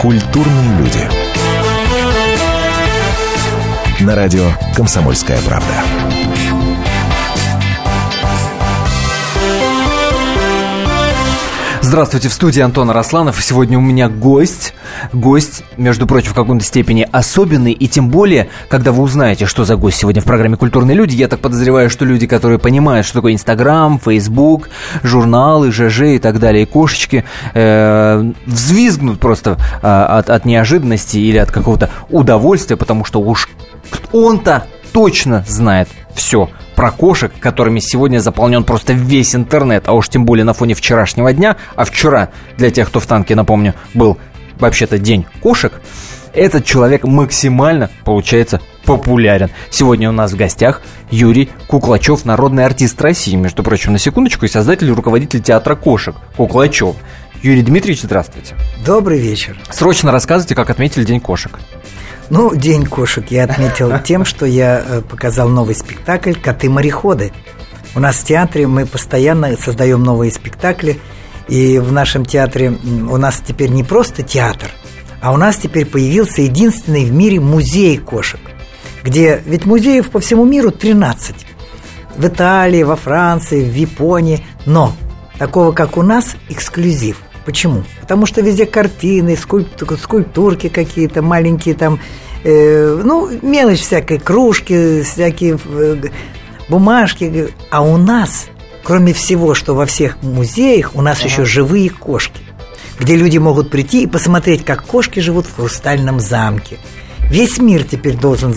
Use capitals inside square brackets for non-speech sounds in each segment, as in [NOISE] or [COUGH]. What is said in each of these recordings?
Культурные люди. На радио «Комсомольская правда». Здравствуйте, в студии Антон Арасланов. Сегодня у меня гость. Гость, между прочим, в какой-то степени особенный. И тем более, когда вы узнаете, что за гость сегодня в программе «Культурные люди», я так подозреваю, что люди, которые понимают, что такое Инстаграм, Фейсбук, журналы, ЖЖ и так далее, и кошечки, э, взвизгнут просто э, от, от неожиданности или от какого-то удовольствия, потому что уж он-то точно знает все про кошек, которыми сегодня заполнен просто весь интернет, а уж тем более на фоне вчерашнего дня, а вчера, для тех, кто в танке, напомню, был вообще-то день кошек, этот человек максимально, получается, популярен. Сегодня у нас в гостях Юрий Куклачев, народный артист России, между прочим, на секундочку, и создатель и руководитель театра кошек Куклачев. Юрий Дмитриевич, здравствуйте. Добрый вечер. Срочно рассказывайте, как отметили День кошек. Ну, День кошек я отметил тем, что я э, показал новый спектакль «Коты-мореходы». У нас в театре мы постоянно создаем новые спектакли, и в нашем театре у нас теперь не просто театр, а у нас теперь появился единственный в мире музей кошек, где ведь музеев по всему миру 13. В Италии, во Франции, в Японии, но такого, как у нас, эксклюзив. Почему? Потому что везде картины, скульпту, скульптурки какие-то, маленькие там, э, ну, мелочь всякой, кружки, всякие э, бумажки. А у нас, кроме всего, что во всех музеях, у нас еще живые кошки, где люди могут прийти и посмотреть, как кошки живут в хрустальном замке. Весь мир теперь должен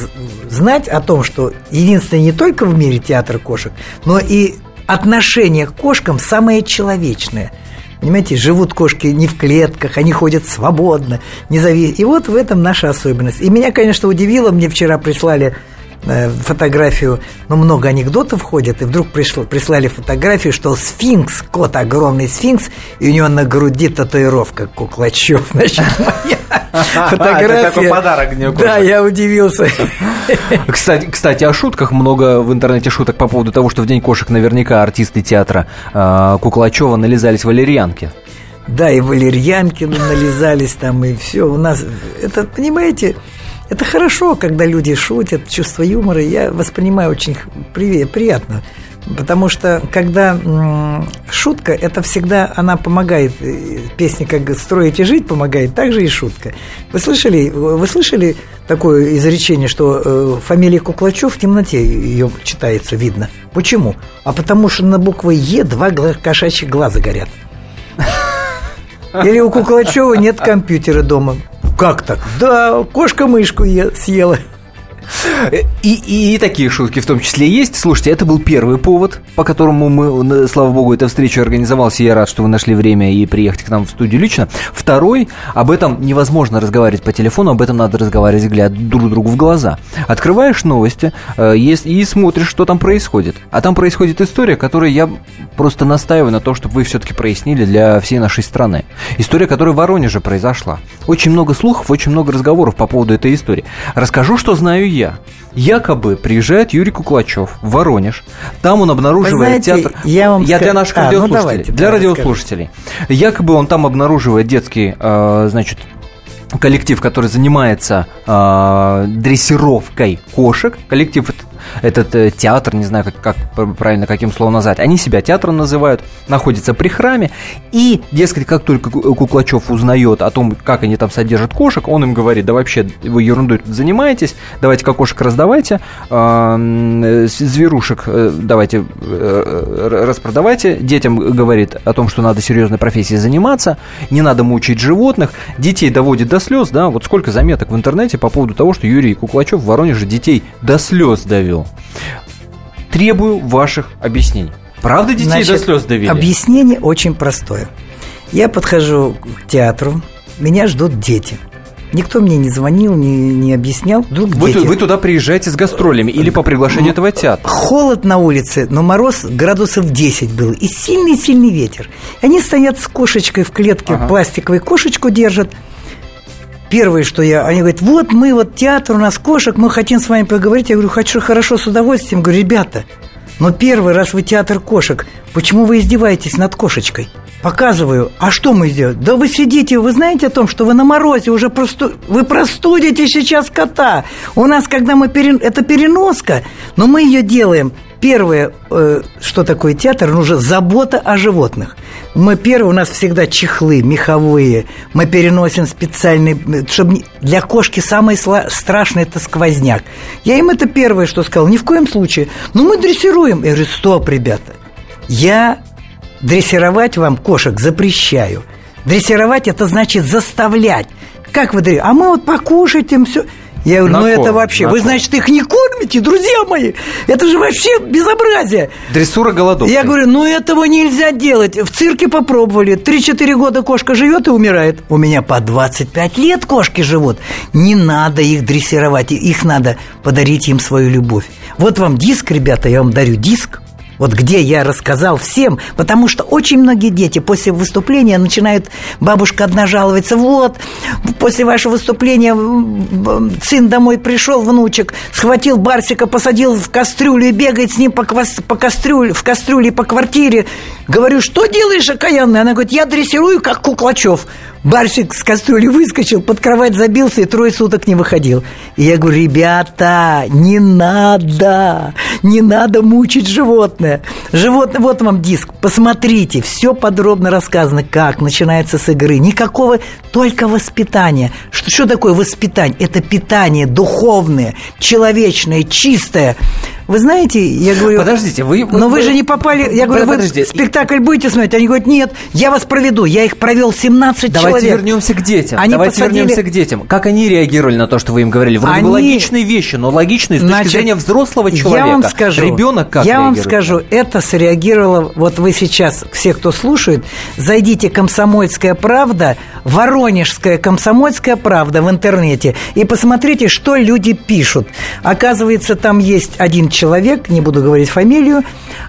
знать о том, что единственный не только в мире театр кошек, но и отношение к кошкам самое человечное – Понимаете, живут кошки не в клетках, они ходят свободно, не зави... И вот в этом наша особенность. И меня, конечно, удивило, мне вчера прислали фотографию, ну, много анекдотов ходят, и вдруг пришло, прислали фотографию, что сфинкс, кот огромный сфинкс, и у него на груди татуировка куклачев, [LAUGHS] значит, моя [LAUGHS] фотография. Это такой подарок мне Да, я удивился. [LAUGHS] Кстати, кстати, о шутках. Много в интернете шуток по поводу того, что в День кошек наверняка артисты театра э, Куклачева нализались валерьянки. Да, и валерьянки нализались там, и все. У нас, это, понимаете, это хорошо, когда люди шутят, чувство юмора я воспринимаю очень приятно. Потому что когда шутка, это всегда она помогает. Э, песня как «Строить и жить» помогает, так же и шутка. Вы слышали, вы слышали такое изречение, что э, фамилия Куклачев в темноте ее читается, видно? Почему? А потому что на букве «Е» два кошачьих глаза горят. Или у Куклачева нет компьютера дома. Как так? Да, кошка мышку съела. И, и, и такие шутки в том числе есть. Слушайте, это был первый повод, по которому мы, слава богу, эта встреча организовалась, и я рад, что вы нашли время и приехать к нам в студию лично. Второй, об этом невозможно разговаривать по телефону, об этом надо разговаривать, глядя друг другу в глаза. Открываешь новости э, и смотришь, что там происходит. А там происходит история, которую я просто настаиваю на том, чтобы вы все-таки прояснили для всей нашей страны. История, которая в Воронеже произошла. Очень много слухов, очень много разговоров по поводу этой истории. Расскажу, что знаю я. Якобы приезжает Юрий Куклачев в Воронеж. Там он обнаруживает знаете, театр. Я, вам я для наших а, ну радиослушателей. Ну давайте, для радиослушателей. Скажите. Якобы он там обнаруживает детский, э, значит, коллектив, который занимается э, дрессировкой кошек. Коллектив этот э, театр, не знаю, как, как правильно, каким словом назвать, они себя театром называют, находится при храме, и, дескать, как только Куклачев узнает о том, как они там содержат кошек, он им говорит, да вообще вы ерундой тут занимаетесь, давайте-ка кошек раздавайте, э, зверушек э, давайте э, распродавайте, детям говорит о том, что надо серьезной профессией заниматься, не надо мучить животных, детей доводит до слез, да, вот сколько заметок в интернете по поводу того, что Юрий Куклачев в Воронеже детей до слез давил Требую ваших объяснений. Правда детей Значит, до слез довели? Объяснение очень простое. Я подхожу к театру, меня ждут дети. Никто мне не звонил, не, не объяснял. Вдруг вы, дети... вы туда приезжаете с гастролями или по приглашению этого театра? Холод на улице, но мороз градусов 10 был. И сильный-сильный ветер. Они стоят с кошечкой в клетке, ага. пластиковой кошечку держат – первое, что я... Они говорят, вот мы, вот театр, у нас кошек, мы хотим с вами поговорить. Я говорю, хочу, хорошо, с удовольствием. Говорю, ребята, но первый раз вы театр кошек, почему вы издеваетесь над кошечкой? Показываю, а что мы сделаем? Да вы сидите, вы знаете о том, что вы на морозе уже просто... Вы простудите сейчас кота. У нас, когда мы... Перен... Это переноска, но мы ее делаем Первое, э, что такое театр, нужно забота о животных. Мы первые, у нас всегда чехлы меховые, мы переносим специальные, чтобы для кошки самое страшное это сквозняк. Я им это первое, что сказал, ни в коем случае. Но мы дрессируем. Я говорю, стоп, ребята, я дрессировать вам кошек запрещаю. Дрессировать это значит заставлять. Как вы дрессируете? А мы вот покушать им все. Я говорю, ну это вообще, вы, значит, их не кормите, друзья мои? Это же вообще безобразие. Дрессура голодов. Я говорю, ну этого нельзя делать. В цирке попробовали. 3-4 года кошка живет и умирает. У меня по 25 лет кошки живут. Не надо их дрессировать, их надо подарить им свою любовь. Вот вам диск, ребята, я вам дарю диск вот где я рассказал всем, потому что очень многие дети после выступления начинают, бабушка одна жалуется, вот, после вашего выступления сын домой пришел, внучек, схватил Барсика, посадил в кастрюлю и бегает с ним по, по кастрюле, в кастрюле по квартире. Говорю, что делаешь, окаянный? Она говорит, я дрессирую, как Куклачев. Барсик с кастрюли выскочил, под кровать забился и трое суток не выходил. И я говорю, ребята, не надо, не надо мучить животное. Животное, вот вам диск, посмотрите, все подробно рассказано, как начинается с игры. Никакого, только воспитания. Что, что такое воспитание? Это питание духовное, человечное, чистое. Вы знаете, я говорю... Подождите, вы... Но вы, же не попали... Я говорю, подождите. вы спектакль будете смотреть? Они говорят, нет, я вас проведу. Я их провел 17 Давайте человек. Давайте вернемся к детям. Они Давайте посадили... вернемся к детям. Как они реагировали на то, что вы им говорили? Вроде они... бы логичные вещи, но логичные с точки Значит, зрения взрослого человека. Я вам скажу. Ребенок как Я вам скажу, это среагировало... Вот вы сейчас, все, кто слушает, зайдите «Комсомольская правда», «Воронежская комсомольская правда» в интернете и посмотрите, что люди пишут. Оказывается, там есть один человек, человек, не буду говорить фамилию,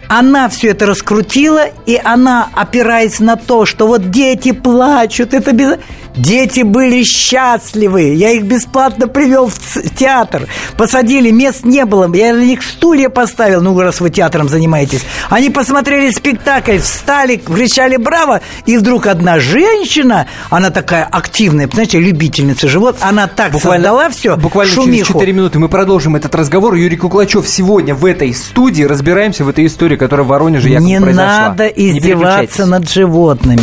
она все это раскрутила, и она, опираясь на то, что вот дети плачут, это без... Дети были счастливы. Я их бесплатно привел в театр. Посадили, мест не было. Я на них стулья поставил, ну, раз вы театром занимаетесь. Они посмотрели спектакль, встали, кричали «Браво!» И вдруг одна женщина, она такая активная, знаете, любительница живот, она так буквально, создала все, Буквально шумиху. через 4 минуты мы продолжим этот разговор. Юрий Куклачев сегодня в этой студии. Разбираемся в этой истории, которая в Воронеже якобы Не произошла. надо издеваться над животными.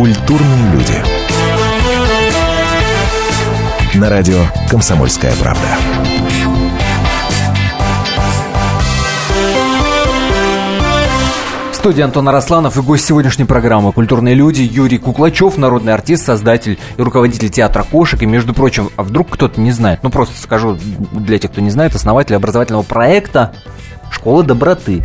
Культурные люди. На радио «Комсомольская правда». В студии Антон Арасланов и гость сегодняшней программы «Культурные люди» Юрий Куклачев, народный артист, создатель и руководитель театра кошек. И, между прочим, а вдруг кто-то не знает, ну просто скажу для тех, кто не знает, основатель образовательного проекта «Школа доброты».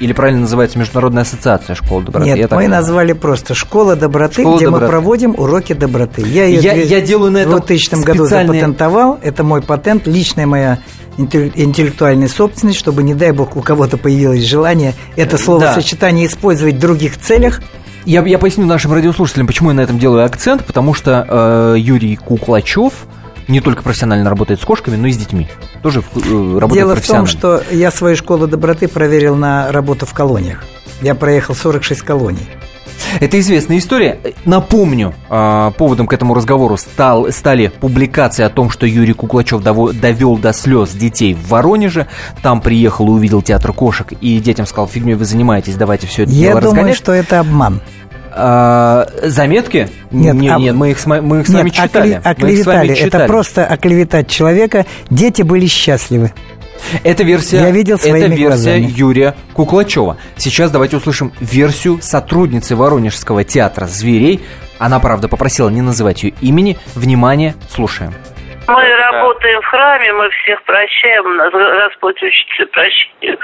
Или правильно называется Международная ассоциация школ доброты? Нет, я мы так... назвали просто Школа доброты, Школа где доброты. мы проводим уроки доброты. Я ее я, я делаю на этом в 2000 году запатентовал. Это мой патент, личная моя интеллектуальная собственность, чтобы, не дай бог, у кого-то появилось желание это словосочетание да. использовать в других целях. Я, я поясню нашим радиослушателям, почему я на этом делаю акцент, потому что э, Юрий Куклачев – не только профессионально работает с кошками, но и с детьми. Тоже э, работает Дело в том, что я свою школу доброты проверил на работу в колониях. Я проехал 46 колоний. Это известная история. Напомню, а, поводом к этому разговору стал, стали публикации о том, что Юрий Куклачев довел до слез детей в Воронеже. Там приехал и увидел театр кошек, и детям сказал, фигней вы занимаетесь, давайте все это Я думаю, разгонять. что это обман. А, заметки? Нет, нет, а... нет, мы их, мы их с вами нет, читали. Окле... Оклеветали. Это просто оклеветать человека. Дети были счастливы. Это версия, Я видел это версия глазами. Юрия Куклачева. Сейчас давайте услышим версию сотрудницы Воронежского театра зверей. Она, правда, попросила не называть ее имени. Внимание, слушаем. Мы работаем в храме, мы всех прощаем, нас Господь учится прощению.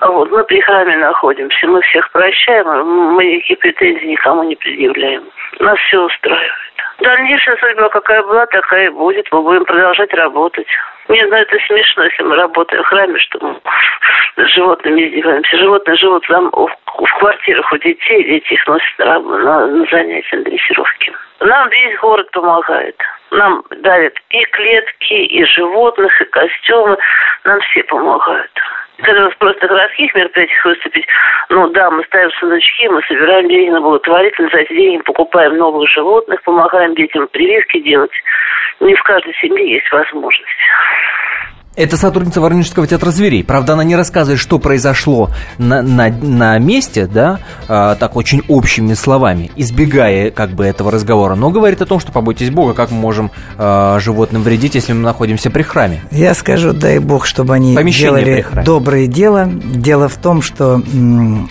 Вот, мы при храме находимся, мы всех прощаем, мы никаких претензий никому не предъявляем. Нас все устраивает. Дальнейшая судьба какая была, такая и будет. Мы будем продолжать работать. Мне, знаю, это смешно, если мы работаем в храме, что мы с животными издеваемся. Животные живут там в, квартирах у детей, дети их носят на, на занятия, на дрессировки. Нам весь город помогает. Нам дарят и клетки, и животных, и костюмы. Нам все помогают. Когда у нас просто городских мероприятиях выступить, ну да, мы ставим сундучки, мы собираем деньги на благотворительность, за эти деньги покупаем новых животных, помогаем детям прививки делать. Не в каждой семье есть возможность. Это сотрудница Воронежского театра зверей. Правда, она не рассказывает, что произошло на, на, на месте, да, а, так очень общими словами, избегая как бы этого разговора, но говорит о том, что побойтесь Бога, как мы можем а, животным вредить, если мы находимся при храме. Я скажу, дай бог, чтобы они Помещение делали доброе дело. Дело в том, что м,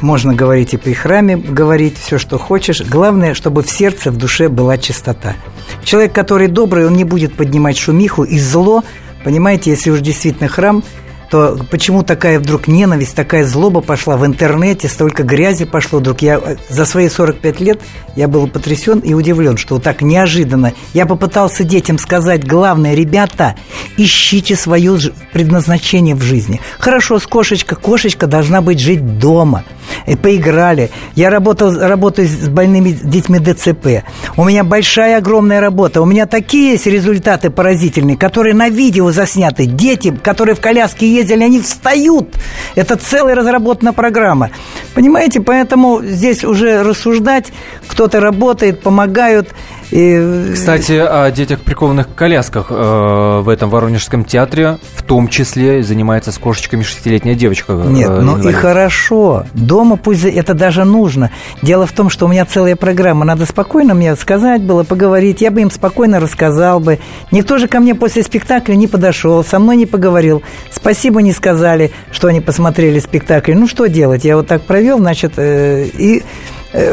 можно говорить и при храме, говорить все, что хочешь. Главное, чтобы в сердце, в душе была чистота. Человек, который добрый, он не будет поднимать шумиху и зло. Понимаете, если уж действительно храм, то почему такая вдруг ненависть, такая злоба пошла в интернете, столько грязи пошло вдруг. Я э, за свои 45 лет я был потрясен и удивлен, что вот так неожиданно. Я попытался детям сказать, главное, ребята, ищите свое предназначение в жизни. Хорошо, с кошечка, кошечка должна быть жить дома. И поиграли. Я работал, работаю с больными детьми ДЦП. У меня большая, огромная работа. У меня такие есть результаты поразительные, которые на видео засняты. Дети, которые в коляске ездили, они встают. Это целая разработана программа. Понимаете, поэтому здесь уже рассуждать, кто-то работает, помогают. И... Кстати, о детях, прикованных к колясках э, в этом Воронежском театре, в том числе занимается с кошечками шестилетняя девочка. э, Нет, ну и хорошо. Дома пусть это даже нужно. Дело в том, что у меня целая программа. Надо спокойно мне сказать было, поговорить. Я бы им спокойно рассказал бы. Никто же ко мне после спектакля не подошел, со мной не поговорил. Спасибо не сказали, что они посмотрели спектакль. Ну что делать? Я вот так провел, значит, э, и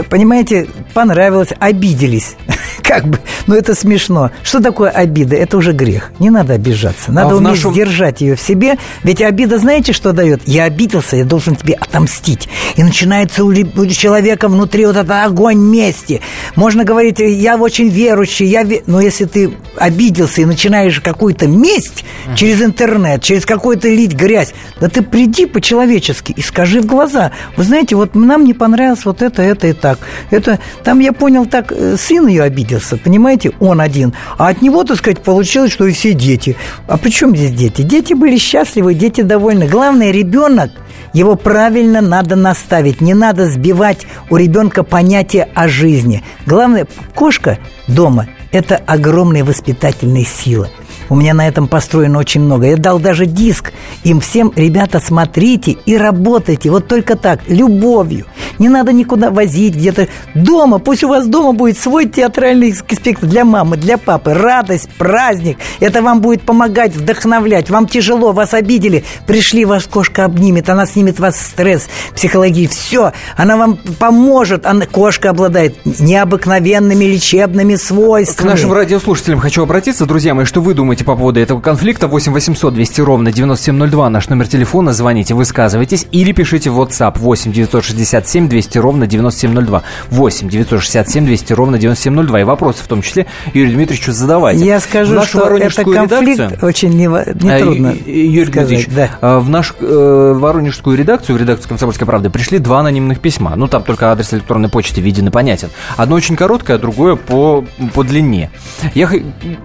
понимаете, понравилось, обиделись. [LAUGHS] Как бы, ну это смешно. Что такое обида? Это уже грех. Не надо обижаться. Надо А уметь нашем- сдержать ее в себе. Ведь обида, знаете, что дает? Я обиделся, я должен тебе отомстить. И начинается у, человека внутри вот этот огонь мести. Можно говорить, я очень верующий, я ве-». но если ты обиделся и начинаешь какую-то месть через интернет, через какую-то лить грязь, да ты приди по-человечески и скажи в глаза. Вы знаете, вот нам не понравилось вот это, это и так. Это, там я понял так, э, сын ее обиделся, понимаете, он один. А от него, так сказать, получилось, что и все дети. А при чем здесь дети? Дети были счастливы, дети довольны. Главное, ребенок его правильно надо наставить. Не надо сбивать у ребенка понятие о жизни. Главное, кошка дома – это огромная воспитательная сила. У меня на этом построено очень много. Я дал даже диск им всем, ребята, смотрите и работайте. Вот только так, любовью. Не надо никуда возить где-то. Дома, пусть у вас дома будет свой театральный спектакль для мамы, для папы. Радость, праздник. Это вам будет помогать, вдохновлять. Вам тяжело, вас обидели. Пришли, вас кошка обнимет, она снимет вас стресс психологии. Все, она вам поможет. Она, кошка обладает необыкновенными лечебными К свойствами. нашим радиослушателям хочу обратиться, друзья мои, что вы думаете по поводу этого конфликта? 8 800 200 ровно 9702, наш номер телефона, звоните, высказывайтесь или пишите в WhatsApp 8 967 200 ровно 9702. 8 967 200 ровно 9702. И вопросы в том числе Юрию Дмитриевичу задавайте. Я скажу, нашу что это воронежскую конфликт редакцию- очень нетрудно Ю- Ю- Юрий сказать. Дмитриевич, Да. а, в нашу э, воронежскую редакцию, в редакцию «Комсомольской правды» пришли два анонимных письма. Ну, там только адрес электронной почты виден и понятен. Одно очень короткое, а другое по, по длине. Я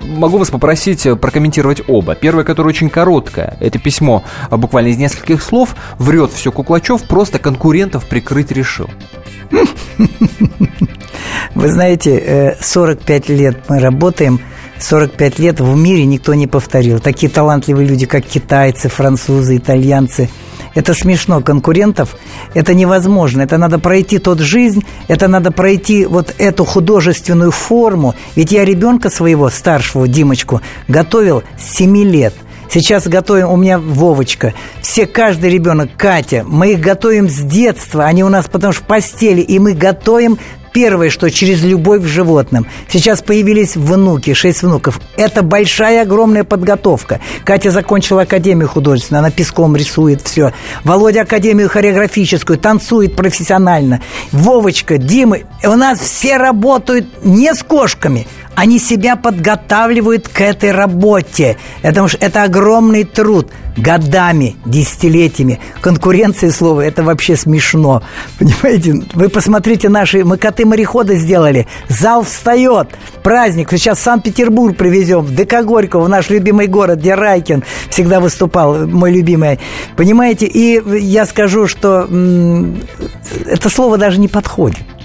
могу вас попросить э, прокомментировать оба. Первое, которое очень короткое, это письмо а, буквально из нескольких слов. Врет все Куклачев, просто конкурентов прикрыть решил. Вы знаете, э, 45 лет мы работаем, 45 лет в мире никто не повторил. Такие талантливые люди, как китайцы, французы, итальянцы. Это смешно, конкурентов. Это невозможно. Это надо пройти тот жизнь, это надо пройти вот эту художественную форму. Ведь я ребенка своего, старшего, Димочку, готовил с 7 лет. Сейчас готовим, у меня Вовочка, все, каждый ребенок, Катя, мы их готовим с детства, они у нас потому что в постели, и мы готовим Первое, что через любовь к животным. Сейчас появились внуки, шесть внуков. Это большая, огромная подготовка. Катя закончила Академию художественную, она песком рисует все. Володя Академию хореографическую, танцует профессионально. Вовочка, Дима, у нас все работают не с кошками, они себя подготавливают к этой работе. Потому что это огромный труд. Годами, десятилетиями. Конкуренция слова, это вообще смешно. Понимаете? Вы посмотрите наши... Мы коты-мореходы сделали. Зал встает. Праздник. Сейчас Санкт-Петербург привезем. В ДК Горького, в наш любимый город, где Райкин всегда выступал, мой любимый. Понимаете? И я скажу, что это слово даже не подходит.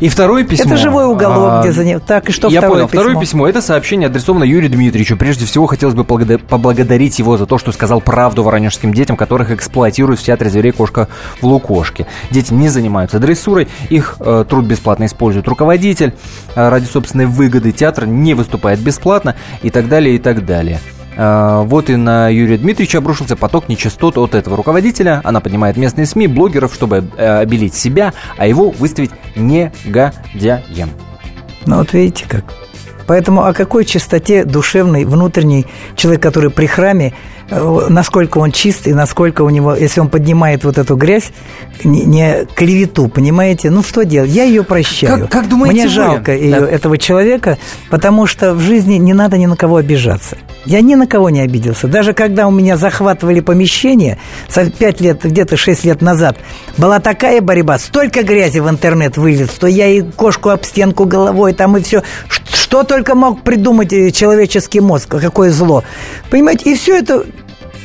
И второе письмо... Это живой уголок, а, где за ним. Так, и что я второе понял. письмо? Второе письмо. Это сообщение адресовано Юрию Дмитриевичу. Прежде всего, хотелось бы поблагодарить его за то, что сказал правду воронежским детям, которых эксплуатируют в театре зверей «Кошка в Лукошке». Дети не занимаются дрессурой, их э, труд бесплатно использует руководитель. Э, ради собственной выгоды театр не выступает бесплатно и так далее, и так далее. А, вот и на Юрия Дмитриевича обрушился поток нечистот от этого руководителя. Она поднимает местные СМИ, блогеров, чтобы э, обелить себя, а его выставить негодяем. Ну вот видите как. Поэтому о какой чистоте душевной, внутренней человек, который при храме, насколько он чист и насколько у него, если он поднимает вот эту грязь, не, не клевету, понимаете? Ну что делать? Я ее прощаю. Как, как думаете Мне вы? жалко ее, Да. этого человека, потому что в жизни не надо ни на кого обижаться. Я ни на кого не обиделся. Даже когда у меня захватывали помещение, со- пять лет, где-то шесть лет назад, была такая борьба, столько грязи в интернет вылез, что я и кошку об стенку головой, там и все. Что только мог придумать э, человеческий мозг, какое зло. Понимаете, и все это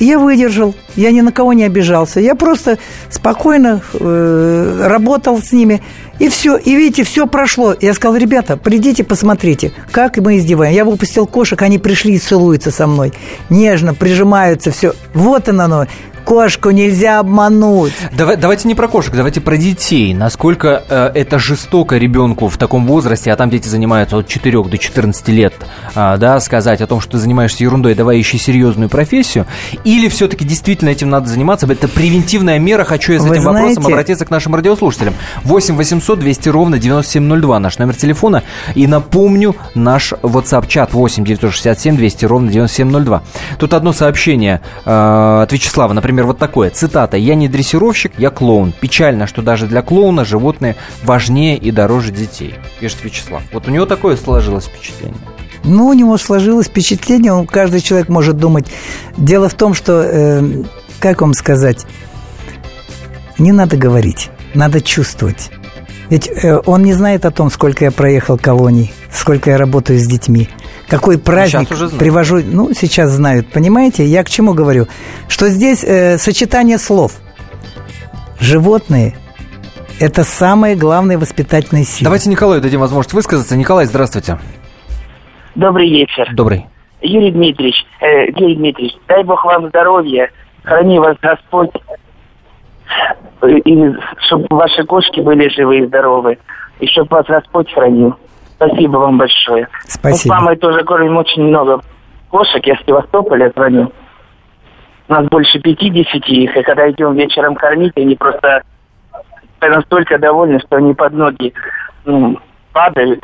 я выдержал, я ни на кого не обижался. Я просто спокойно э, работал с ними. И все, и видите, все прошло. Я сказал, ребята, придите, посмотрите, как мы издеваем. Я выпустил кошек, они пришли и целуются со мной. Нежно, прижимаются, все. Вот оно. Кошку нельзя обмануть. Давай- давайте не про кошек, давайте про детей. Насколько э, это жестоко ребенку в таком возрасте, а там дети занимаются от 4 до 14 лет, а, да, сказать о том, что ты занимаешься ерундой, давай ищи серьезную профессию, или все-таки действительно этим надо заниматься, это превентивная мера, хочу я с Вы этим вопросом знаете- обратиться к нашим радиослушателям. 8 800 200 ровно 9702 наш номер телефона, и напомню, наш WhatsApp-чат 8 967 200 ровно 9702. Тут одно сообщение э, от Вячеслава, например, вот такое, цитата, «Я не дрессировщик, я клоун. Печально, что даже для клоуна животные важнее и дороже детей», пишет Вячеслав. Вот у него такое сложилось впечатление. Ну, у него сложилось впечатление, он, каждый человек может думать. Дело в том, что, э, как вам сказать, не надо говорить, надо чувствовать. Ведь э, он не знает о том, сколько я проехал колоний, сколько я работаю с детьми, какой праздник сейчас уже знают. привожу. Ну, сейчас знают, понимаете? Я к чему говорю? Что здесь э, сочетание слов. Животные – это самые главные воспитательные силы. Давайте Николаю дадим возможность высказаться. Николай, здравствуйте. Добрый вечер. Добрый. Юрий Дмитриевич, э, Юрий Дмитриевич, дай Бог вам здоровья, храни вас Господь, и чтобы ваши кошки были живы и здоровы, и чтобы вас Господь хранил. Спасибо вам большое. Мы с Спасибо. мамой тоже кормим очень много кошек, я с Севастополя звоню. У нас больше 50 их, и когда идем вечером кормить, они просто настолько довольны, что они под ноги ну, падают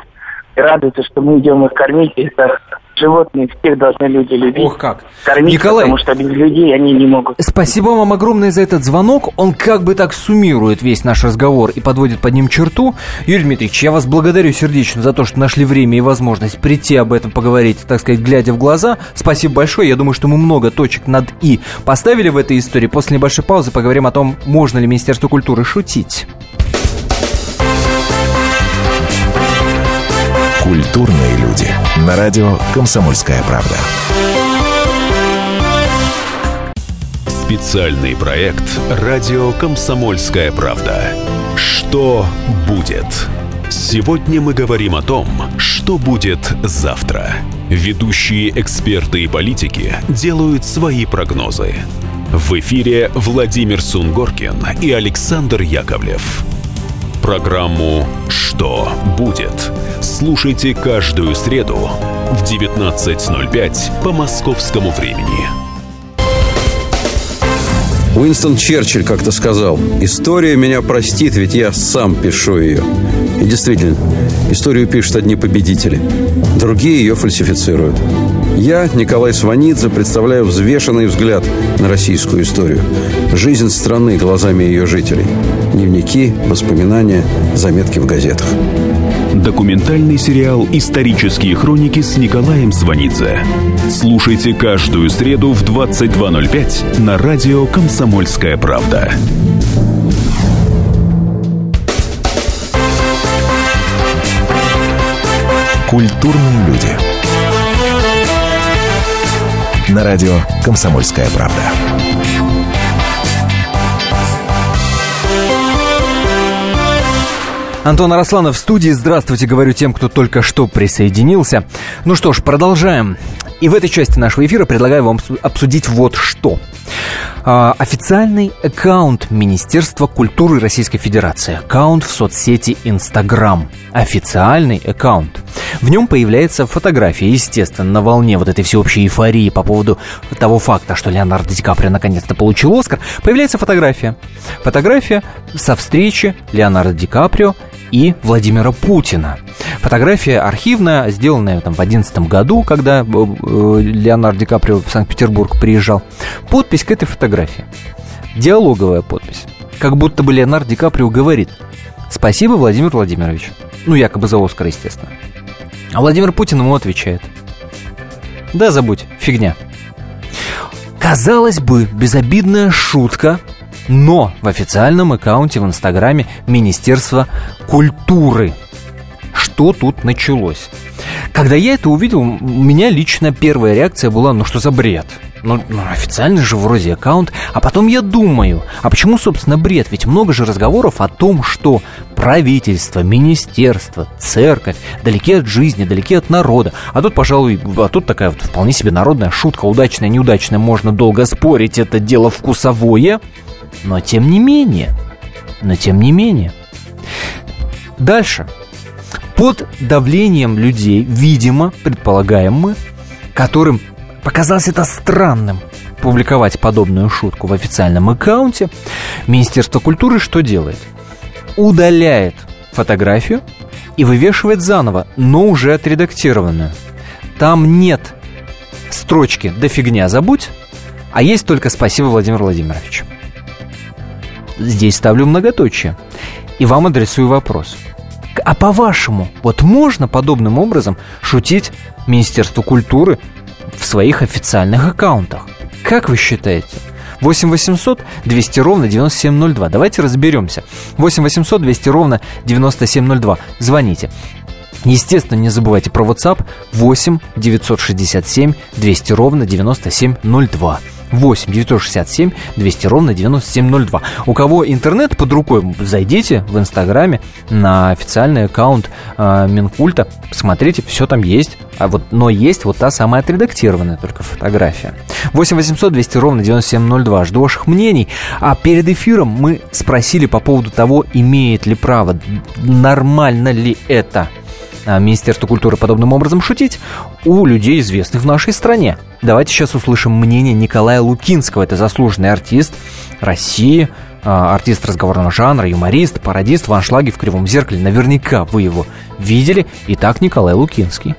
и радуются, что мы идем их кормить. И это животные всех должны люди любить. Ох, как. Кормить, Николай. потому что без людей они не могут. Спасибо вам огромное за этот звонок. Он как бы так суммирует весь наш разговор и подводит под ним черту. Юрий Дмитриевич, я вас благодарю сердечно за то, что нашли время и возможность прийти об этом поговорить, так сказать, глядя в глаза. Спасибо большое. Я думаю, что мы много точек над «и» поставили в этой истории. После небольшой паузы поговорим о том, можно ли Министерству культуры шутить. Культурные люди. На радио «Комсомольская правда». Специальный проект «Радио Комсомольская правда». Что будет? Сегодня мы говорим о том, что будет завтра. Ведущие эксперты и политики делают свои прогнозы. В эфире Владимир Сунгоркин и Александр Яковлев. Программу «Что будет?» слушайте каждую среду в 19.05 по московскому времени. Уинстон Черчилль как-то сказал, «История меня простит, ведь я сам пишу ее». И действительно, историю пишут одни победители, другие ее фальсифицируют. Я, Николай Сванидзе, представляю взвешенный взгляд на российскую историю. Жизнь страны глазами ее жителей. Дневники, воспоминания, заметки в газетах. Документальный сериал «Исторические хроники» с Николаем Сванидзе. Слушайте каждую среду в 22.05 на радио «Комсомольская правда». Культурные люди. На радио «Комсомольская правда». Антон Арасланов в студии. Здравствуйте, говорю тем, кто только что присоединился. Ну что ж, продолжаем. И в этой части нашего эфира предлагаю вам обсудить вот что. А, официальный аккаунт Министерства культуры Российской Федерации. Аккаунт в соцсети Инстаграм. Официальный аккаунт. В нем появляется фотография, естественно, на волне вот этой всеобщей эйфории по поводу того факта, что Леонардо Ди Каприо наконец-то получил Оскар, появляется фотография. Фотография со встречи Леонардо Ди Каприо и Владимира Путина. Фотография архивная, сделанная там в 2011 году, когда э, Леонардо Ди Каприо в Санкт-Петербург приезжал. Подпись к этой фотографии. Диалоговая подпись. Как будто бы Леонардо Ди Каприо говорит «Спасибо, Владимир Владимирович». Ну, якобы за Оскар, естественно. А Владимир Путин ему отвечает «Да забудь, фигня». Казалось бы, безобидная шутка – но в официальном аккаунте в Инстаграме Министерства культуры. Что тут началось? Когда я это увидел, у меня лично первая реакция была, ну что за бред? Ну, ну, официальный же вроде аккаунт. А потом я думаю, а почему, собственно, бред? Ведь много же разговоров о том, что правительство, министерство, церковь далеки от жизни, далеки от народа. А тут, пожалуй, а тут такая вот вполне себе народная шутка, удачная, неудачная, можно долго спорить, это дело вкусовое. Но тем не менее, но тем не менее. Дальше. Под давлением людей, видимо, предполагаем мы, которым показалось это странным публиковать подобную шутку в официальном аккаунте, Министерство культуры что делает? Удаляет фотографию и вывешивает заново, но уже отредактированную. Там нет строчки «да фигня, забудь», а есть только «спасибо, Владимир Владимирович» здесь ставлю многоточие. И вам адресую вопрос. А по-вашему, вот можно подобным образом шутить Министерству культуры в своих официальных аккаунтах? Как вы считаете? 8 800 200 ровно 9702. Давайте разберемся. 8 800 200 ровно 9702. Звоните. Естественно, не забывайте про WhatsApp 8 967 200 ровно 9702. 8 967 200 ровно 9702. У кого интернет под рукой, зайдите в Инстаграме на официальный аккаунт э, Минкульта, посмотрите, все там есть. А вот, но есть вот та самая отредактированная только фотография. 8 800 200 ровно 9702. Жду ваших мнений. А перед эфиром мы спросили по поводу того, имеет ли право, нормально ли это Министерству культуры подобным образом шутить у людей, известных в нашей стране. Давайте сейчас услышим мнение Николая Лукинского. Это заслуженный артист России, а, артист разговорного жанра, юморист, пародист в аншлаге в Кривом зеркале. Наверняка вы его видели. Итак, Николай Лукинский.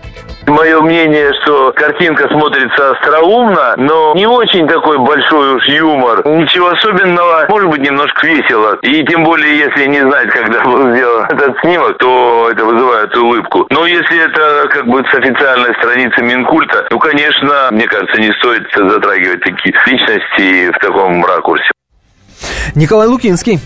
Мое мнение, что картинка смотрится остроумно, но не очень такой большой уж юмор. Ничего особенного, может быть, немножко весело. И тем более, если не знать, когда был сделан [LAUGHS] этот снимок, то это вызывает улыбку. Но если это как бы с официальной страницы Минкульта, то, конечно, мне кажется, не стоит затрагивать такие личности в таком ракурсе. Николай Лукинский.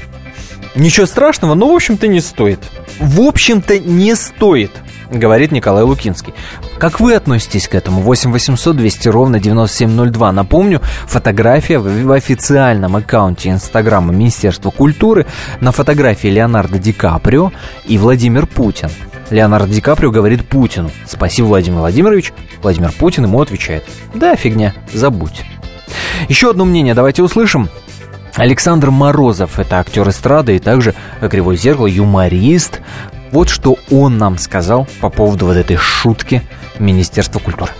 Ничего страшного, но, в общем-то, не стоит. В общем-то, не стоит говорит Николай Лукинский. Как вы относитесь к этому? 8 800 200 ровно 9702. Напомню, фотография в официальном аккаунте Инстаграма Министерства культуры. На фотографии Леонардо Ди Каприо и Владимир Путин. Леонардо Ди Каприо говорит Путину «Спасибо, Владимир Владимирович». Владимир Путин ему отвечает «Да, фигня, забудь». Еще одно мнение давайте услышим. Александр Морозов – это актер эстрады и также «Кривое зеркало», юморист, вот что он нам сказал по поводу вот этой шутки Министерства культуры.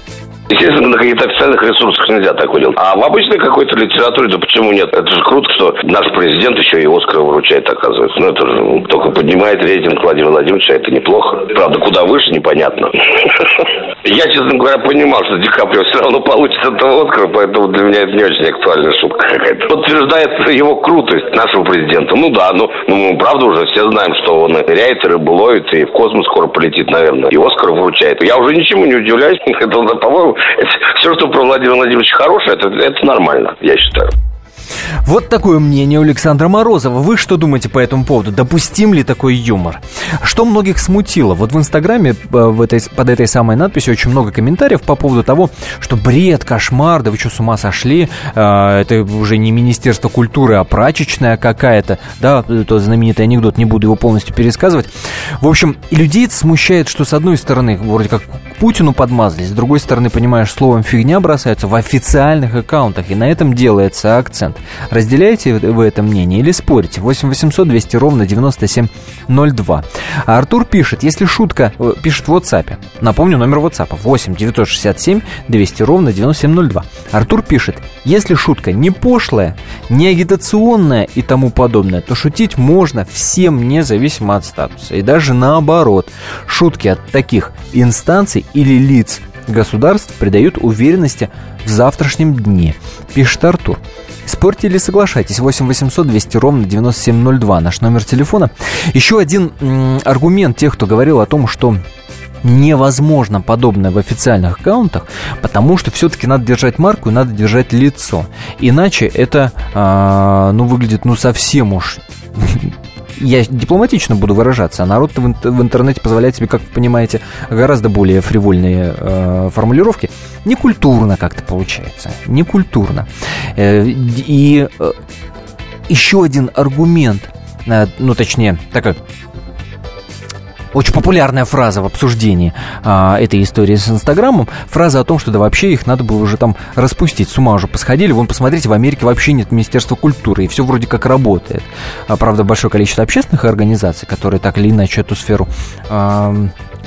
Естественно, на каких-то официальных ресурсах нельзя такое делать. А в обычной какой-то литературе, да почему нет? Это же круто, что наш президент еще и Оскар вручает, оказывается. Ну, это же только поднимает рейтинг Владимира Владимировича, это неплохо. Правда, куда выше, непонятно. [LAUGHS] Я, честно говоря, понимал, что Ди Каприо все равно получит этого Оскара, поэтому для меня это не очень актуальная шутка какая-то. Подтверждает его крутость нашего президента. Ну да, ну, ну мы правда уже все знаем, что он ныряет, и рыбу ловит, и в космос скоро полетит, наверное. И Оскар вручает. Я уже ничему не удивляюсь. [LAUGHS] Это, по-моему, все, что про Владимира Владимировича хорошее, это, это нормально, я считаю. Вот такое мнение у Александра Морозова. Вы что думаете по этому поводу? Допустим ли такой юмор? Что многих смутило? Вот в Инстаграме э, в этой, под этой самой надписью очень много комментариев по поводу того, что бред, кошмар, да вы что, с ума сошли? Э, это уже не Министерство культуры, а прачечная какая-то. Да, тот знаменитый анекдот, не буду его полностью пересказывать. В общем, людей это смущает, что с одной стороны, вроде как Путину подмазались, с другой стороны, понимаешь, словом фигня бросаются в официальных аккаунтах, и на этом делается акцент. Разделяете вы это мнение или спорите? 8 800 200 ровно 9702. А Артур пишет, если шутка, э, пишет в WhatsApp. Напомню, номер WhatsApp 8 967 200 ровно 9702. Артур пишет, если шутка не пошлая, не агитационная и тому подобное, то шутить можно всем независимо от статуса. И даже наоборот, шутки от таких инстанций или лиц государств придают уверенности в завтрашнем дне, пишет Артур. Спорьте или соглашайтесь. 8 800 200 ровно 9702 наш номер телефона. Еще один аргумент тех, кто говорил о том, что невозможно подобное в официальных аккаунтах, потому что все-таки надо держать марку и надо держать лицо. Иначе это, э, ну, выглядит, ну, совсем уж я дипломатично буду выражаться, а народ в, интернете позволяет себе, как вы понимаете, гораздо более фривольные э, формулировки. Некультурно как-то получается. Некультурно. Э, и э, еще один аргумент, э, ну точнее, такой очень популярная фраза в обсуждении а, этой истории с Инстаграмом. Фраза о том, что да вообще их надо было уже там распустить. С ума уже посходили. Вон, посмотрите, в Америке вообще нет Министерства культуры, и все вроде как работает. А, правда, большое количество общественных организаций, которые так или иначе эту сферу а,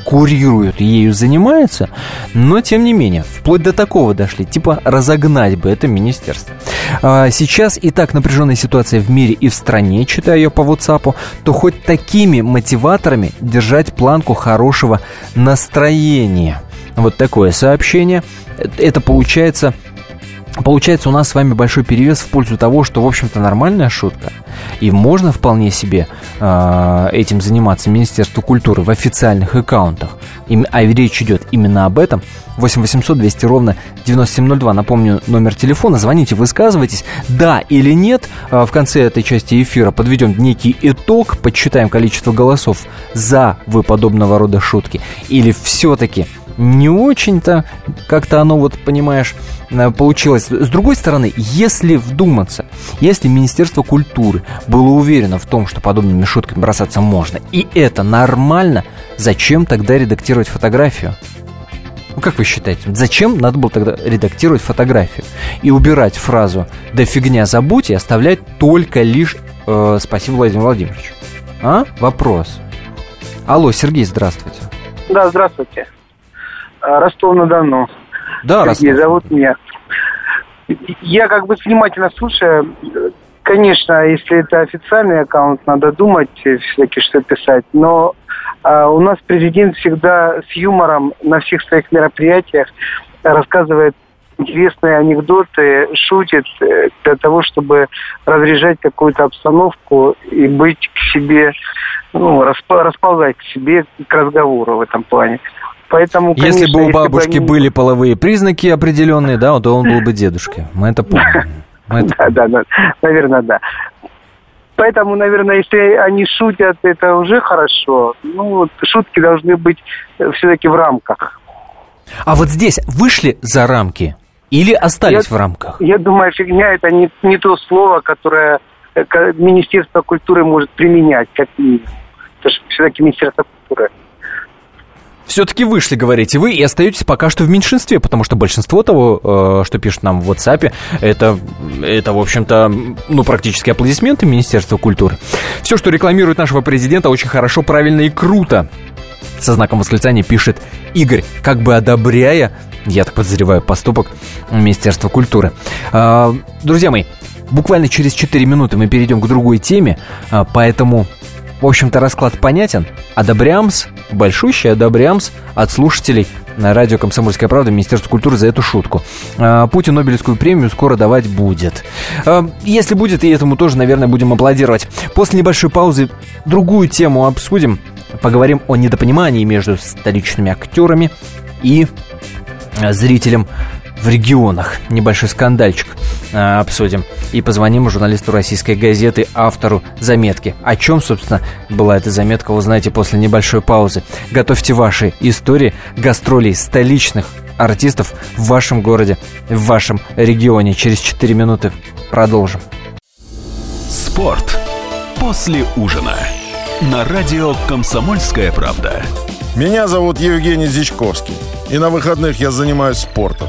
курируют и ею занимаются, но тем не менее, вплоть до такого дошли, типа разогнать бы это министерство. А, сейчас и так напряженная ситуация в мире и в стране, читаю ее по WhatsApp, то хоть такими мотиваторами держать планку хорошего настроения. Вот такое сообщение. Это получается Получается, у нас с вами большой перевес в пользу того, что, в общем-то, нормальная шутка. И можно вполне себе э, этим заниматься Министерству культуры в официальных аккаунтах. И, а речь идет именно об этом. 8 800 200 ровно 9702. Напомню, номер телефона. Звоните, высказывайтесь. Да или нет. Э, в конце этой части эфира подведем некий итог, подсчитаем количество голосов за вы подобного рода шутки. Или все-таки не очень-то как-то оно, вот понимаешь, э, получилось. С другой стороны, если вдуматься, если Министерство культуры было уверено в том, что подобными шутками бросаться можно, и это нормально, зачем тогда редактировать фотографию? Ну, как вы считаете, зачем надо было тогда редактировать фотографию и убирать фразу «да фигня, забудь» и оставлять только лишь э, «спасибо, Владимир Владимирович»? А? Вопрос. Алло, Сергей, здравствуйте. Да, здравствуйте. Ростов-на-Дону. Да, Сергей Ростов. зовут меня. Я как бы внимательно слушаю. Конечно, если это официальный аккаунт, надо думать все-таки, что писать. Но а, у нас президент всегда с юмором на всех своих мероприятиях рассказывает интересные анекдоты, шутит э, для того, чтобы разряжать какую-то обстановку и быть к себе, ну, расп- расползать к себе, к разговору в этом плане. Поэтому, конечно, Если бы у бабушки бы они- были половые признаки определенные, да, то он был бы дедушкой. Мы это помним. Мы это [LAUGHS] Да, да, да, наверное, да. Поэтому, наверное, если они шутят, это уже хорошо. Ну, вот шутки должны быть все-таки в рамках. А вот здесь вышли за рамки или остались Я- в рамках? Я думаю, фигня это не, не то слово, которое э, Министерство культуры может применять, как же все-таки Министерство культуры. Все-таки вышли, говорите вы, и остаетесь пока что в меньшинстве, потому что большинство того, э, что пишут нам в WhatsApp, это, это, в общем-то, ну, практически аплодисменты Министерства культуры. Все, что рекламирует нашего президента, очень хорошо, правильно и круто. со знаком восклицания пишет Игорь, как бы одобряя, я так подозреваю, поступок Министерства культуры. А, друзья мои, буквально через 4 минуты мы перейдем к другой теме, а, поэтому в общем-то, расклад понятен. Одобрямс, большущий одобрямс от слушателей на радио «Комсомольская правда» Министерство культуры за эту шутку. А, Путин Нобелевскую премию скоро давать будет. А, если будет, и этому тоже, наверное, будем аплодировать. После небольшой паузы другую тему обсудим. Поговорим о недопонимании между столичными актерами и зрителем в регионах. Небольшой скандальчик э, обсудим. И позвоним журналисту российской газеты, автору заметки. О чем, собственно, была эта заметка, вы знаете после небольшой паузы. Готовьте ваши истории гастролей столичных артистов в вашем городе, в вашем регионе. Через 4 минуты продолжим. Спорт после ужина. На радио «Комсомольская правда». Меня зовут Евгений Зичковский. И на выходных я занимаюсь спортом.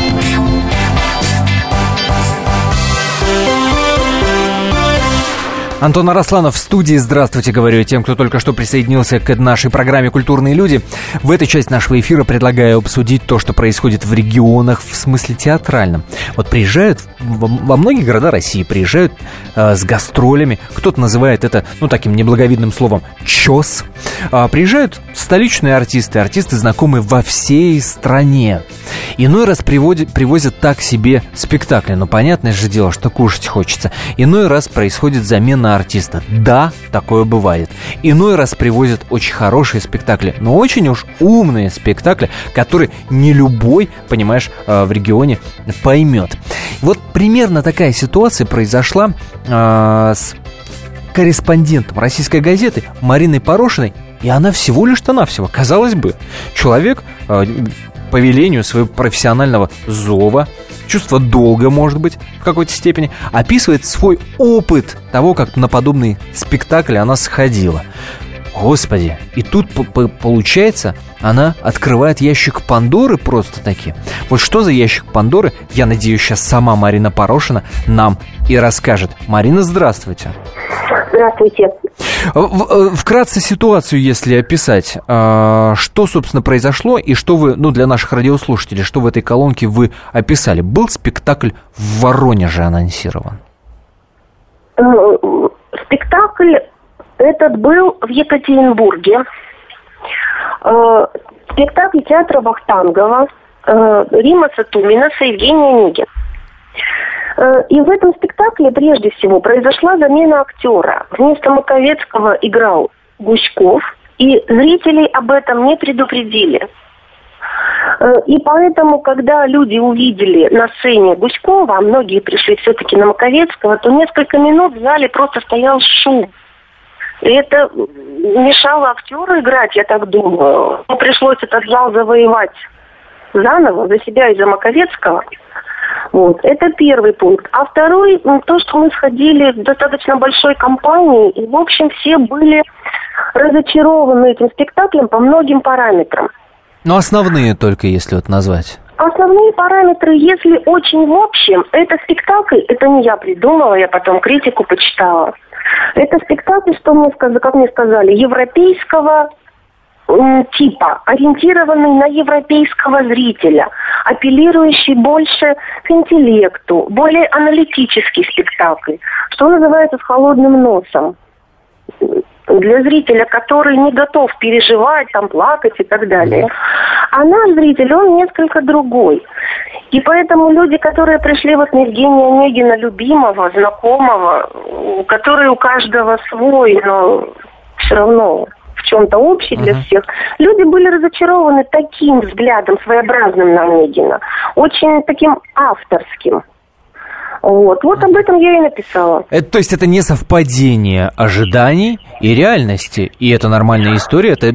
Антон Арасланов в студии. Здравствуйте, говорю тем, кто только что присоединился к нашей программе «Культурные люди». В этой части нашего эфира предлагаю обсудить то, что происходит в регионах в смысле театральном. Вот приезжают во многие города России, приезжают э, с гастролями. Кто-то называет это, ну, таким неблаговидным словом «чес». А, приезжают столичные артисты, артисты, знакомые во всей стране. Иной раз приводят, привозят так себе спектакли. Но понятное же дело, что кушать хочется. Иной раз происходит замена артиста. Да, такое бывает. Иной раз привозят очень хорошие спектакли, но очень уж умные спектакли, которые не любой, понимаешь, э, в регионе поймет. Вот примерно такая ситуация произошла э, с корреспондентом российской газеты Мариной Порошиной, и она всего лишь-то навсего, казалось бы, человек э, по велению своего профессионального зова, чувство долга, может быть, в какой-то степени, описывает свой опыт того, как на подобный спектакль она сходила. Господи, и тут получается, она открывает ящик Пандоры просто таки. Вот что за ящик Пандоры, я надеюсь, сейчас сама Марина Порошина нам и расскажет. Марина, здравствуйте. Здравствуйте. Э, вкратце ситуацию, если описать, а, что, собственно, произошло и что вы, ну, для наших радиослушателей, что в этой колонке вы описали. Был спектакль в Воронеже анонсирован? Э, спектакль этот был в Екатеринбурге. Э, спектакль театра Вахтангова Рима Сатумина с Евгением Онегин. Э, и в этом спектакле прежде всего произошла замена актера. Вместо Маковецкого играл Гуськов, и зрителей об этом не предупредили. Э, и поэтому, когда люди увидели на сцене Гуськова, а многие пришли все-таки на Маковецкого, то несколько минут в зале просто стоял шум. И это мешало актеру играть, я так думаю. Ему пришлось этот зал завоевать заново за себя и за Маковецкого. Вот. Это первый пункт. А второй, то, что мы сходили в достаточно большой компании, и, в общем, все были разочарованы этим спектаклем по многим параметрам. Ну, основные только, если вот назвать. Основные параметры, если очень в общем, это спектакль, это не я придумала, я потом критику почитала. Это спектакль, что мне сказали, как мне сказали, европейского типа, ориентированный на европейского зрителя, апеллирующий больше к интеллекту, более аналитический спектакль, что называется с холодным носом для зрителя, который не готов переживать, там, плакать и так далее. А наш зритель, он несколько другой. И поэтому люди, которые пришли вот на Евгения Онегина, любимого, знакомого, который у каждого свой, но все равно в чем-то общий для uh-huh. всех, люди были разочарованы таким взглядом своеобразным на Онегина, очень таким авторским. Вот, вот об этом я и написала. Это, то есть это не совпадение ожиданий и реальности, и это нормальная история, это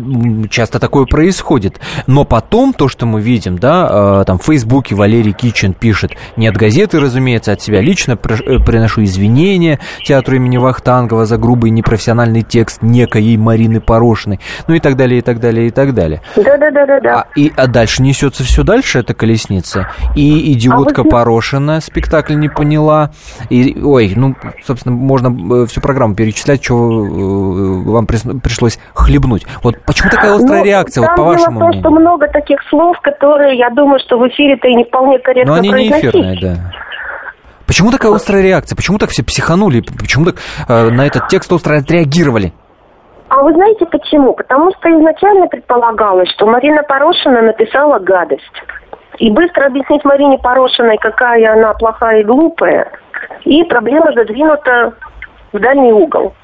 часто такое происходит. Но потом то, что мы видим, да, э, там в Фейсбуке Валерий Кичин пишет, не от газеты, разумеется, от себя лично э, приношу извинения театру имени Вахтангова за грубый непрофессиональный текст некой Марины Порошиной, ну и так далее, и так далее, и так далее. Да-да-да-да. А, и, а дальше несется все дальше, эта колесница. И идиотка а вы... Порошина спектакль не поняла. И, ой, ну, собственно, можно э, всю программу перечислять, что э, вам пришлось хлебнуть. Вот почему такая острая ну, реакция, вот по вашему дело в том, что много таких слов, которые, я думаю, что в эфире-то и не вполне корректно Но они не эфирные, да. Почему такая острая реакция? Почему так все психанули? Почему так э, на этот текст остро отреагировали? А вы знаете почему? Потому что изначально предполагалось, что Марина Порошина написала гадость. И быстро объяснить Марине Порошиной, какая она плохая и глупая, и проблема задвинута в дальний угол.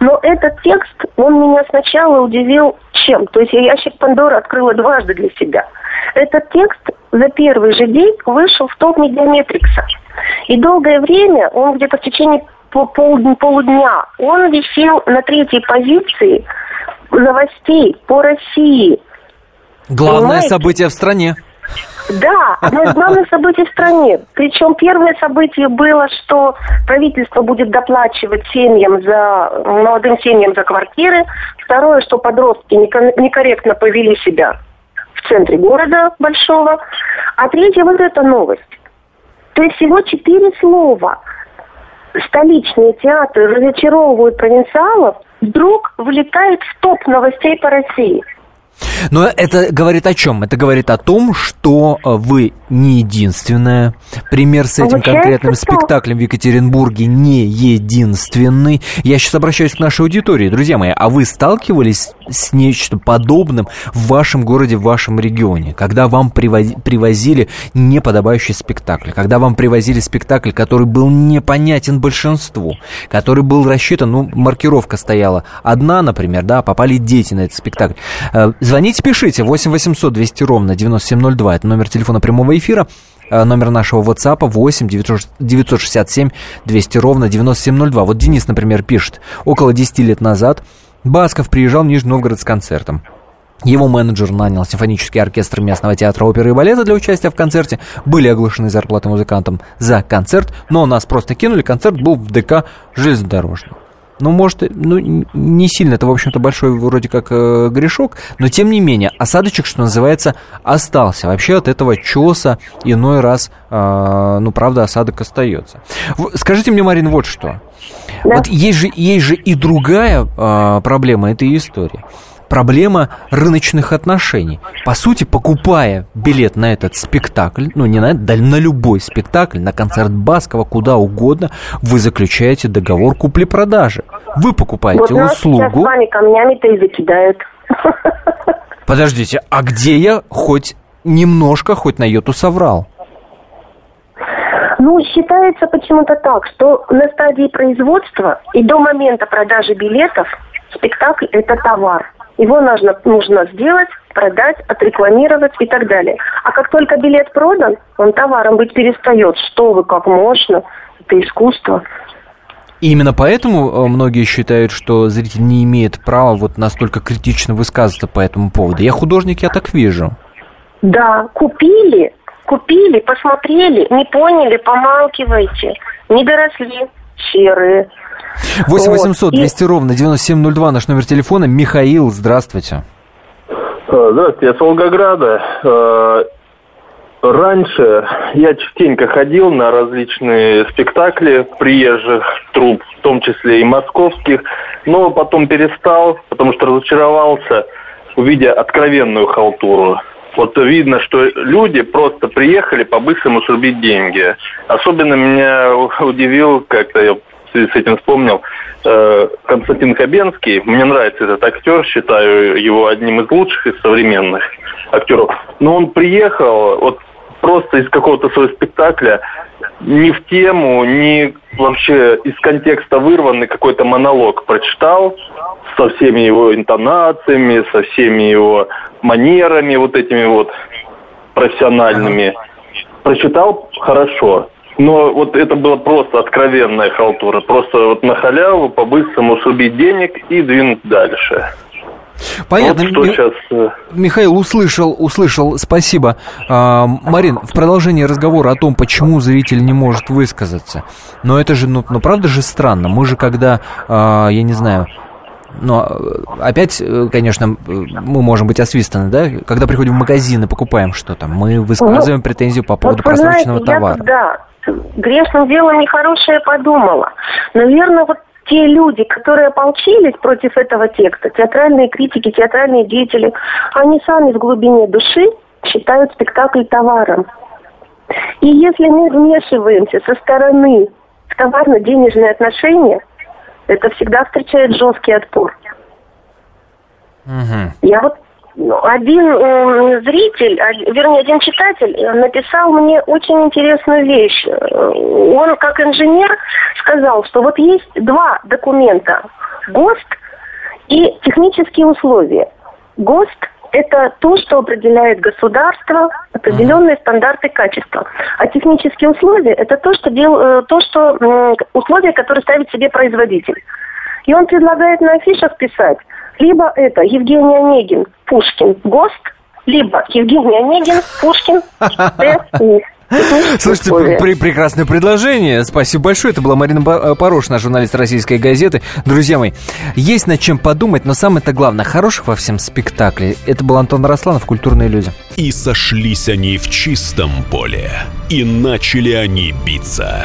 Но этот текст, он меня сначала удивил чем? То есть я ящик Пандоры открыла дважды для себя. Этот текст за первый же день вышел в топ Медиаметрикса. И долгое время он где-то в течение по пол, полудня, он висел на третьей позиции новостей по России. Главное Понимаете? событие в стране. Да, одно из главных событий в стране. Причем первое событие было, что правительство будет доплачивать семьям за молодым семьям за квартиры. Второе, что подростки некорректно повели себя в центре города большого. А третье вот эта новость. То есть всего четыре слова. Столичные театры разочаровывают провинциалов, вдруг влетает в топ новостей по России – но это говорит о чем? Это говорит о том, что э, вы не единственная. Пример с этим конкретным спектаклем в Екатеринбурге не единственный. Я сейчас обращаюсь к нашей аудитории. Друзья мои, а вы сталкивались с нечто подобным в вашем городе, в вашем регионе? Когда вам привозили неподобающий спектакль? Когда вам привозили спектакль, который был непонятен большинству? Который был рассчитан, ну, маркировка стояла одна, например, да, попали дети на этот спектакль. Э, Звоните, пишите. 8 800 200 ровно 9702. Это номер телефона прямого эфира. Э, номер нашего WhatsApp 8 967 200 ровно 9702. Вот Денис, например, пишет. Около 10 лет назад Басков приезжал в Нижний Новгород с концертом. Его менеджер нанял симфонический оркестр местного театра оперы и балета для участия в концерте. Были оглашены зарплаты музыкантам за концерт, но нас просто кинули. Концерт был в ДК железнодорожного. Ну, может, ну, не сильно, это, в общем-то, большой вроде как э, грешок, но тем не менее, осадочек, что называется, остался. Вообще от этого чеса иной раз, э, ну, правда, осадок остается. Скажите мне, Марин, вот что. Да. Вот есть же, есть же и другая э, проблема этой истории проблема рыночных отношений. По сути, покупая билет на этот спектакль, ну не на этот, да на любой спектакль, на концерт Баскова, куда угодно, вы заключаете договор купли-продажи. Вы покупаете вот услугу. Сейчас с вами камнями-то и закидают. [LAUGHS] Подождите, а где я хоть немножко, хоть на йоту соврал? Ну, считается почему-то так, что на стадии производства и до момента продажи билетов спектакль – это товар. Его нужно, нужно сделать, продать, отрекламировать и так далее. А как только билет продан, он товаром быть перестает. Что вы, как можно? Это искусство. И именно поэтому э, многие считают, что зритель не имеет права вот настолько критично высказываться по этому поводу. Я художник, я так вижу. Да, купили, купили, посмотрели, не поняли, помалкивайте. Не доросли, серые. 8 800 200 ровно 9702 наш номер телефона. Михаил, здравствуйте. Э, здравствуйте, я с Волгограда. Э, раньше я частенько ходил на различные спектакли приезжих труп, в том числе и московских, но потом перестал, потому что разочаровался, увидя откровенную халтуру. Вот видно, что люди просто приехали по-быстрому срубить деньги. Особенно меня удивил, как-то я в связи с этим вспомнил, э, Константин Хабенский. Мне нравится этот актер, считаю его одним из лучших из современных актеров. Но он приехал вот просто из какого-то своего спектакля, не в тему, не вообще из контекста вырванный какой-то монолог прочитал со всеми его интонациями, со всеми его манерами вот этими вот профессиональными. Прочитал хорошо, Но вот это было просто откровенная халтура. Просто вот на халяву, по-быстрому срубить денег и двинуть дальше. Понятно. Вот что Ми- сейчас... э, Михаил услышал, услышал, спасибо. А, Марин, в продолжении разговора о том, почему зритель не может высказаться, но это же, ну, ну правда же странно. Мы же когда, а, я не знаю, но опять, э, конечно, мы можем быть освистаны, да? Когда приходим в магазин и покупаем что-то, мы высказываем претензию по поводу Ну, вот знаете, просроченного я товара. тут, да, грешным делом нехорошее подумала. Наверное, вот те люди, которые ополчились против этого текста, театральные критики, театральные деятели, они сами в глубине души считают спектакль товаром. И если мы вмешиваемся со стороны в товарно-денежные отношения, это всегда встречает жесткий отпор. Я вот один м, зритель, вернее, один читатель э, написал мне очень интересную вещь. Э, Он, как инженер, сказал, что вот есть два документа. ГОСТ и технические условия. ГОСТ – это то, что определяет государство, определенные стандарты качества. А технические условия – это то, что, дел, э, то, что условия, которые ставит себе производитель. И он предлагает на афишах писать, либо это Евгений Онегин, Пушкин, ГОСТ, либо Евгений Онегин, Пушкин, ТУ. Слушайте, при- прекрасное предложение. Спасибо большое. Это была Марина Ба- Порошина, журналист российской газеты. Друзья мои, есть над чем подумать, но самое-то главное, хороших во всем спектакле. Это был Антон Росланов, «Культурные люди». И сошлись они в чистом поле. И начали они биться.